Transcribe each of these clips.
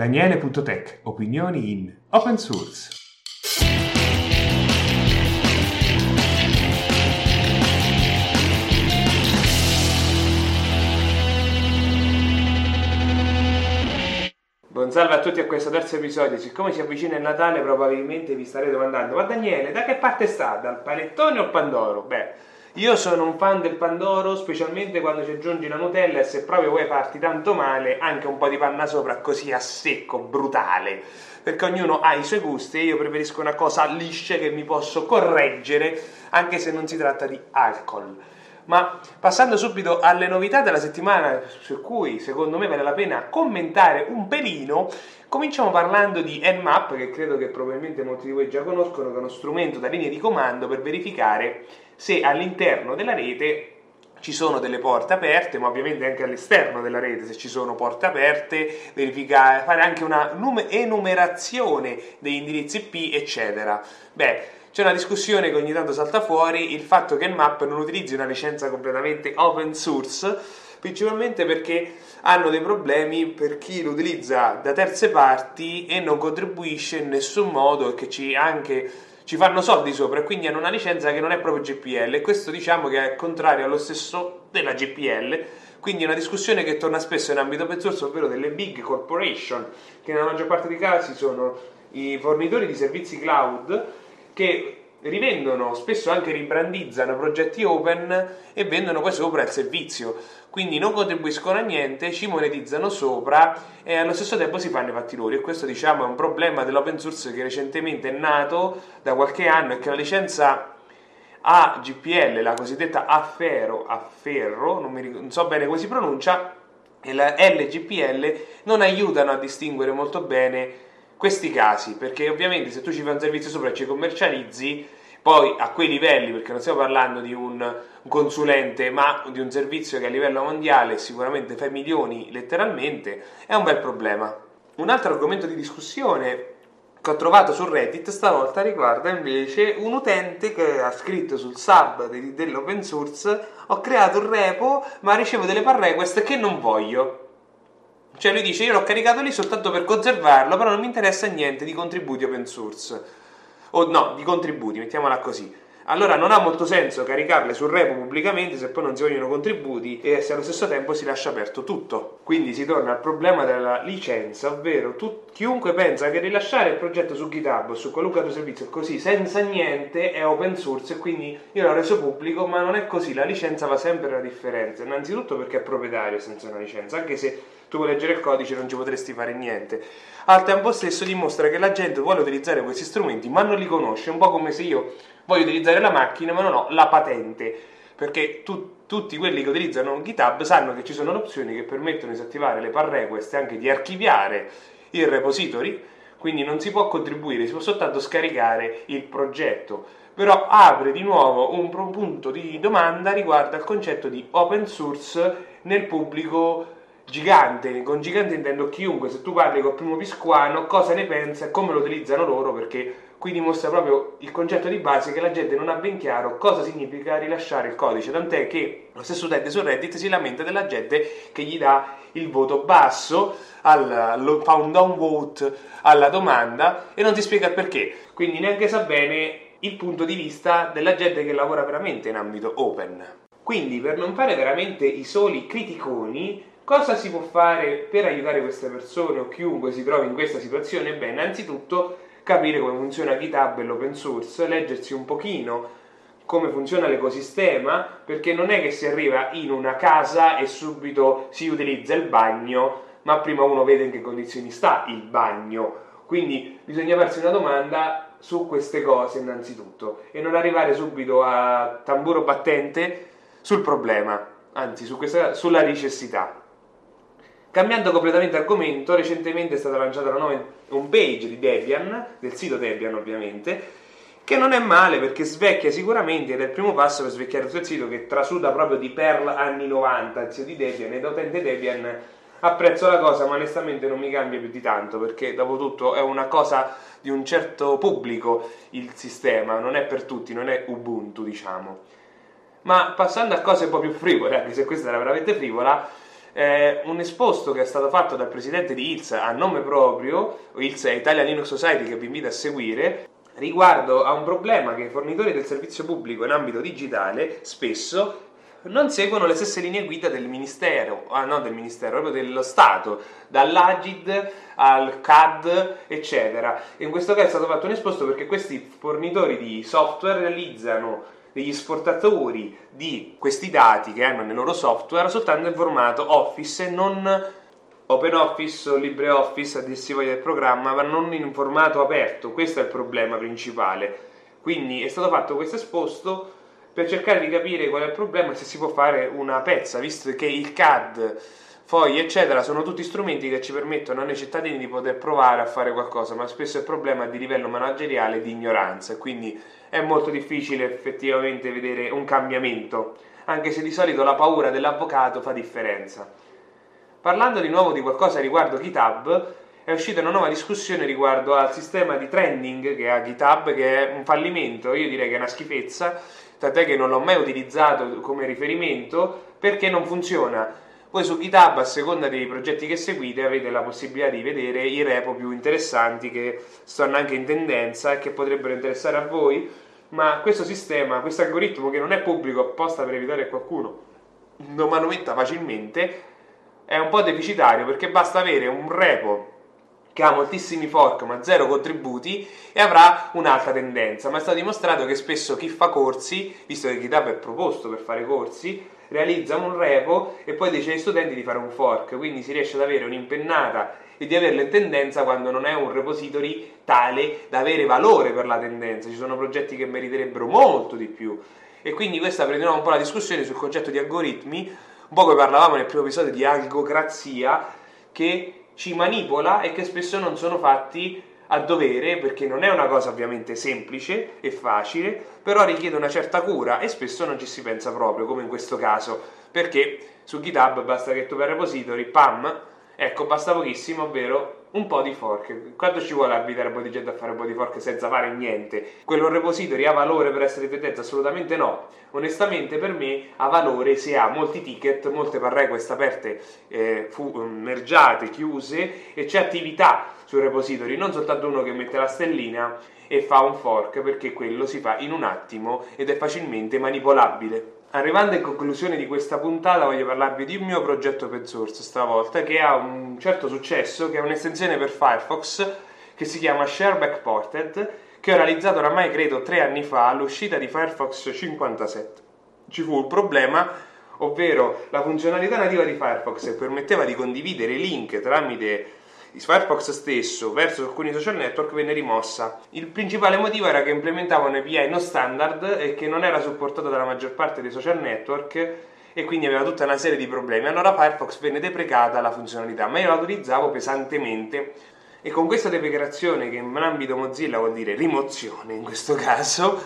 Daniele.tech, opinioni in open source. Buon salve a tutti a questo terzo episodio. Siccome si avvicina il Natale, probabilmente vi starete domandando: Ma Daniele, da che parte sta? Dal panettone o Pandoro? Beh, io sono un fan del Pandoro, specialmente quando ci aggiungi la Nutella e se proprio vuoi farti tanto male, anche un po' di panna sopra, così a secco, brutale. Perché ognuno ha i suoi gusti e io preferisco una cosa liscia che mi posso correggere, anche se non si tratta di alcol. Ma passando subito alle novità della settimana, su cui secondo me vale la pena commentare un pelino, cominciamo parlando di Nmap, che credo che probabilmente molti di voi già conoscono, che è uno strumento da linea di comando per verificare se all'interno della rete ci sono delle porte aperte, ma ovviamente anche all'esterno della rete, se ci sono porte aperte, verificare, fare anche una enumerazione degli indirizzi IP, eccetera. Beh, c'è una discussione che ogni tanto salta fuori, il fatto che Nmap non utilizzi una licenza completamente open source, principalmente perché hanno dei problemi per chi lo utilizza da terze parti e non contribuisce in nessun modo e che ci anche ci fanno soldi sopra e quindi hanno una licenza che non è proprio GPL e questo diciamo che è contrario allo stesso della GPL quindi è una discussione che torna spesso in ambito open source ovvero delle big corporation che nella maggior parte dei casi sono i fornitori di servizi cloud che rivendono, spesso anche ribrandizzano progetti open e vendono poi sopra il servizio. Quindi non contribuiscono a niente, ci monetizzano sopra e allo stesso tempo si fanno i fatti loro. E questo diciamo è un problema dell'open source che recentemente è nato da qualche anno e che la licenza AGPL, la cosiddetta Affero, Afferro, non, mi, non so bene come si pronuncia, e la LGPL non aiutano a distinguere molto bene questi casi, perché ovviamente se tu ci fai un servizio sopra e ci commercializzi, poi a quei livelli, perché non stiamo parlando di un, consulente, ma di un servizio che a livello mondiale sicuramente fa milioni letteralmente, è un bel problema. Un altro argomento di discussione che ho trovato su Reddit stavolta riguarda invece un utente che ha scritto sul sub dell'open source ho creato un repo ma ricevo delle pull request che non voglio cioè lui dice io l'ho caricato lì soltanto per conservarlo, però non mi interessa niente di contributi open source. O no, di contributi, mettiamola così. Allora non ha molto senso caricarle sul repo pubblicamente se poi non si vogliono contributi e se allo stesso tempo si lascia aperto tutto. Quindi si torna al problema della licenza, ovvero tu, chiunque pensa che rilasciare il progetto su GitHub o su qualunque altro servizio così senza niente è open source e quindi io l'ho reso pubblico, ma non è così, la licenza fa sempre la differenza. Innanzitutto perché è proprietario senza una licenza, anche se tu vuoi leggere il codice non ci potresti fare niente. Al tempo stesso dimostra che la gente vuole utilizzare questi strumenti ma non li conosce, un po' come se io voglio utilizzare la macchina ma non ho la patente, perché tu, tutti quelli che utilizzano GitHub sanno che ci sono opzioni che permettono di disattivare le pull request e anche di archiviare il repository, quindi non si può contribuire, si può soltanto scaricare il progetto però apre di nuovo un punto di domanda riguardo al concetto di open source nel pubblico gigante, con gigante intendo chiunque, se tu parli col primo piscuano, cosa ne pensa e come lo utilizzano loro, perché qui dimostra proprio il concetto di base che la gente non ha ben chiaro cosa significa rilasciare il codice, tant'è che lo stesso utente su Reddit si lamenta della gente che gli dà il voto basso, al, fa un downvote alla domanda e non ti spiega il perché, quindi neanche sa bene il punto di vista della gente che lavora veramente in ambito open. Quindi per non fare veramente i soli criticoni, Cosa si può fare per aiutare queste persone o chiunque si trovi in questa situazione? Beh, innanzitutto capire come funziona GitHub e l'open source, leggersi un pochino come funziona l'ecosistema, perché non è che si arriva in una casa e subito si utilizza il bagno, ma prima uno vede in che condizioni sta il bagno. Quindi bisogna farsi una domanda su queste cose innanzitutto e non arrivare subito a tamburo battente sul problema, anzi su questa, sulla necessità. Cambiando completamente argomento, recentemente è stata lanciata una nuova homepage di Debian, del sito Debian ovviamente, che non è male perché svecchia sicuramente ed è il primo passo per svecchiare il suo sito che trasuda proprio di Perl anni 90, il sito di Debian, e da utente Debian apprezzo la cosa ma onestamente non mi cambia più di tanto perché dopo tutto è una cosa di un certo pubblico il sistema, non è per tutti, non è Ubuntu diciamo. Ma passando a cose un po' più frivole, anche se questa era veramente frivola, eh, un esposto che è stato fatto dal presidente di ILS a nome proprio, ILS è Italian Linux Society che vi invito a seguire, riguardo a un problema che i fornitori del servizio pubblico in ambito digitale spesso non seguono le stesse linee guida del Ministero, ah, non del Ministero, proprio dello Stato, dall'Agid al CAD, eccetera. In questo caso è stato fatto un esposto perché questi fornitori di software realizzano degli esportatori di questi dati che hanno nel loro software soltanto in formato Office e non OpenOffice o LibreOffice a dir si voglia del programma, ma non in formato aperto. Questo è il problema principale. Quindi è stato fatto questo esposto per cercare di capire qual è il problema se si può fare una pezza, visto che il CAD, foglie, eccetera, sono tutti strumenti che ci permettono a noi cittadini di poter provare a fare qualcosa, ma spesso il problema è di livello manageriale di ignoranza, quindi è molto difficile effettivamente vedere un cambiamento, anche se di solito la paura dell'avvocato fa differenza. Parlando di nuovo di qualcosa riguardo GitHub, è uscita una nuova discussione riguardo al sistema di trending che ha GitHub, che è un fallimento, io direi che è una schifezza, tant'è che non l'ho mai utilizzato come riferimento perché non funziona. Voi su GitHub, a seconda dei progetti che seguite, avete la possibilità di vedere i repo più interessanti che stanno anche in tendenza e che potrebbero interessare a voi, ma questo sistema, questo algoritmo che non è pubblico apposta per evitare che qualcuno non manometta facilmente, è un po' deficitario perché basta avere un repo che ha moltissimi fork ma zero contributi e avrà un'alta tendenza. Ma è stato dimostrato che spesso chi fa corsi, visto che GitHub è proposto per fare corsi, realizza un repo e poi dice agli studenti di fare un fork, quindi si riesce ad avere un'impennata e di averla in tendenza quando non è un repository tale da avere valore per la tendenza. Ci sono progetti che meriterebbero molto di più. E quindi questa prenderà un po' la discussione sul concetto di algoritmi, un po' come parlavamo nel primo episodio di algocrazia, che ci manipola e che spesso non sono fatti a dovere perché non è una cosa ovviamente semplice e facile, però richiede una certa cura e spesso non ci si pensa proprio, come in questo caso, perché su GitHub basta che tu per repository, pam, ecco, basta pochissimo, ovvero un po' di fork. Quanto ci vuole abitare un gente a fare un po' di fork senza fare niente? Quello repository ha valore per essere tendenza? Assolutamente no. Onestamente per me ha valore se ha molti ticket, molte par request aperte, eh, fu, mm, mergiate, chiuse e c'è attività sul repository, non soltanto uno che mette la stellina e fa un fork perché quello si fa in un attimo ed è facilmente manipolabile. Arrivando in conclusione di questa puntata voglio parlarvi di un mio progetto open source stavolta che ha un certo successo, che è un'estensione per Firefox che si chiama Shareback Ported che ho realizzato oramai credo tre anni fa all'uscita di Firefox 57. Ci fu il problema, ovvero la funzionalità nativa di Firefox permetteva di condividere link tramite Firefox stesso verso alcuni social network venne rimossa. Il principale motivo era che implementava un API non standard e che non era supportato dalla maggior parte dei social network e quindi aveva tutta una serie di problemi. Allora Firefox venne deprecata la funzionalità, ma io la utilizzavo pesantemente e con questa deprecazione che in ambito Mozilla vuol dire rimozione in questo caso,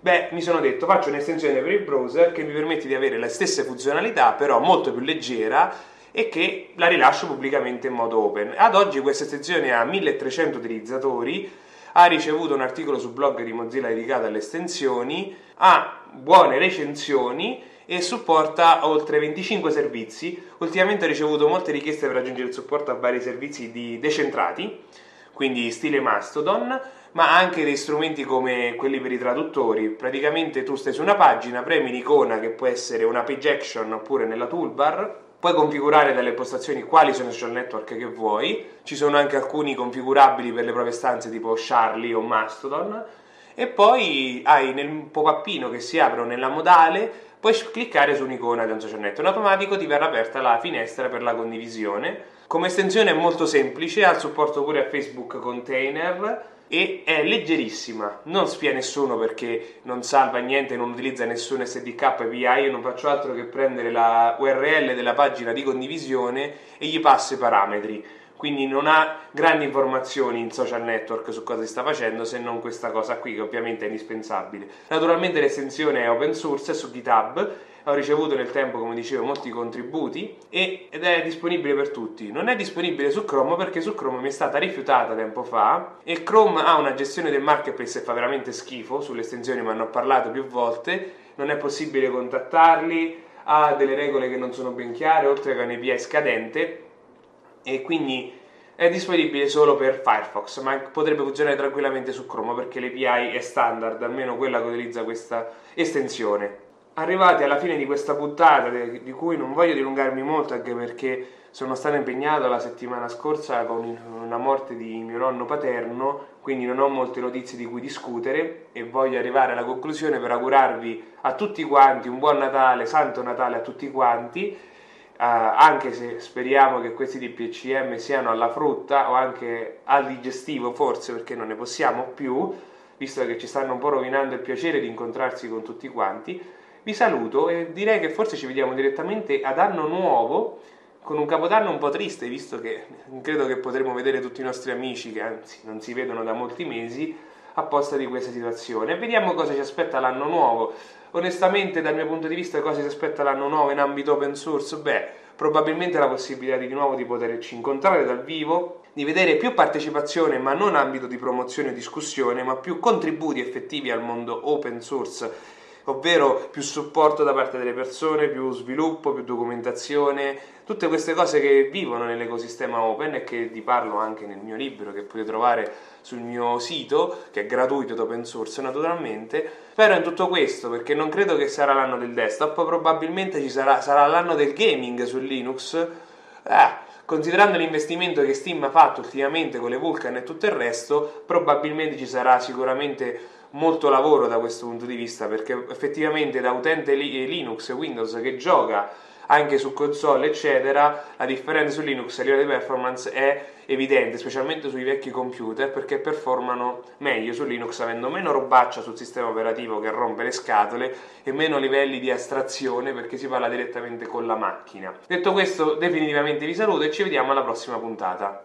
beh, mi sono detto faccio un'estensione per il browser che mi permette di avere le stesse funzionalità, però molto più leggera e che la rilascio pubblicamente in modo open. Ad oggi questa estensione ha 1300 utilizzatori, ha ricevuto un articolo sul blog di Mozilla dedicato alle estensioni, ha buone recensioni e supporta oltre 25 servizi. Ultimamente ho ricevuto molte richieste per aggiungere il supporto a vari servizi decentrati, quindi stile Mastodon, ma anche dei strumenti come quelli per i traduttori. Praticamente tu stai su una pagina, premi l'icona che può essere una page action oppure nella toolbar, Puoi configurare dalle impostazioni quali sono i social network che vuoi, ci sono anche alcuni configurabili per le proprie stanze tipo Charlie o Mastodon e poi hai nel pop-upino che si apre nella modale puoi cliccare su un'icona di un social network. In automatico ti verrà aperta la finestra per la condivisione. Come estensione è molto semplice, ha supporto pure a Facebook Container e è leggerissima, non spia nessuno perché non salva niente, non utilizza nessun SDK API, io non faccio altro che prendere la URL della pagina di condivisione e gli passo i parametri. Quindi non ha grandi informazioni in social network su cosa si sta facendo se non questa cosa qui che ovviamente è indispensabile. Naturalmente l'estensione è open source, è su GitHub ho ricevuto nel tempo, come dicevo, molti contributi ed è disponibile per tutti. Non è disponibile su Chrome perché su Chrome mi è stata rifiutata tempo fa e Chrome ha una gestione del marketplace che fa veramente schifo, sulle estensioni mi hanno parlato più volte, non è possibile contattarli, ha delle regole che non sono ben chiare, oltre che un API scadente e quindi è disponibile solo per Firefox, ma potrebbe funzionare tranquillamente su Chrome perché l'API è standard, almeno quella che utilizza questa estensione. Arrivati alla fine di questa puntata, di cui non voglio dilungarmi molto, anche perché sono stato impegnato la settimana scorsa con una morte di mio nonno paterno, quindi non ho molte notizie di cui discutere e voglio arrivare alla conclusione per augurarvi a tutti quanti un buon Natale, Santo Natale a tutti quanti anche se speriamo che questi DPCM siano alla frutta o anche al digestivo forse perché non ne possiamo più, visto che ci stanno un po' rovinando il piacere di incontrarsi con tutti quanti, vi saluto e direi che forse ci vediamo direttamente ad anno nuovo con un capodanno un po' triste, visto che credo che potremo vedere tutti i nostri amici che anzi non si vedono da molti mesi apposta di questa situazione. Vediamo cosa ci aspetta l'anno nuovo. Onestamente, dal mio punto di vista, cosa ci aspetta l'anno nuovo in ambito open source? Beh, probabilmente la possibilità di nuovo di poterci incontrare dal vivo, di vedere più partecipazione, ma non ambito di promozione o discussione, ma più contributi effettivi al mondo open source ovvero più supporto da parte delle persone, più sviluppo, più documentazione, tutte queste cose che vivono nell'ecosistema open e che vi parlo anche nel mio libro che potete trovare sul mio sito, che è gratuito ed open source naturalmente. Spero in tutto questo perché non credo che sarà l'anno del desktop, probabilmente ci sarà, sarà l'anno del gaming su Linux. Ah, considerando l'investimento che Steam ha fatto ultimamente con le Vulkan e tutto il resto, probabilmente ci sarà sicuramente molto lavoro da questo punto di vista perché effettivamente da utente Linux e Windows che gioca anche su console eccetera la differenza su Linux a livello di performance è evidente specialmente sui vecchi computer perché performano meglio su Linux avendo meno robaccia sul sistema operativo che rompe le scatole e meno livelli di astrazione perché si parla direttamente con la macchina. Detto questo definitivamente vi saluto e ci vediamo alla prossima puntata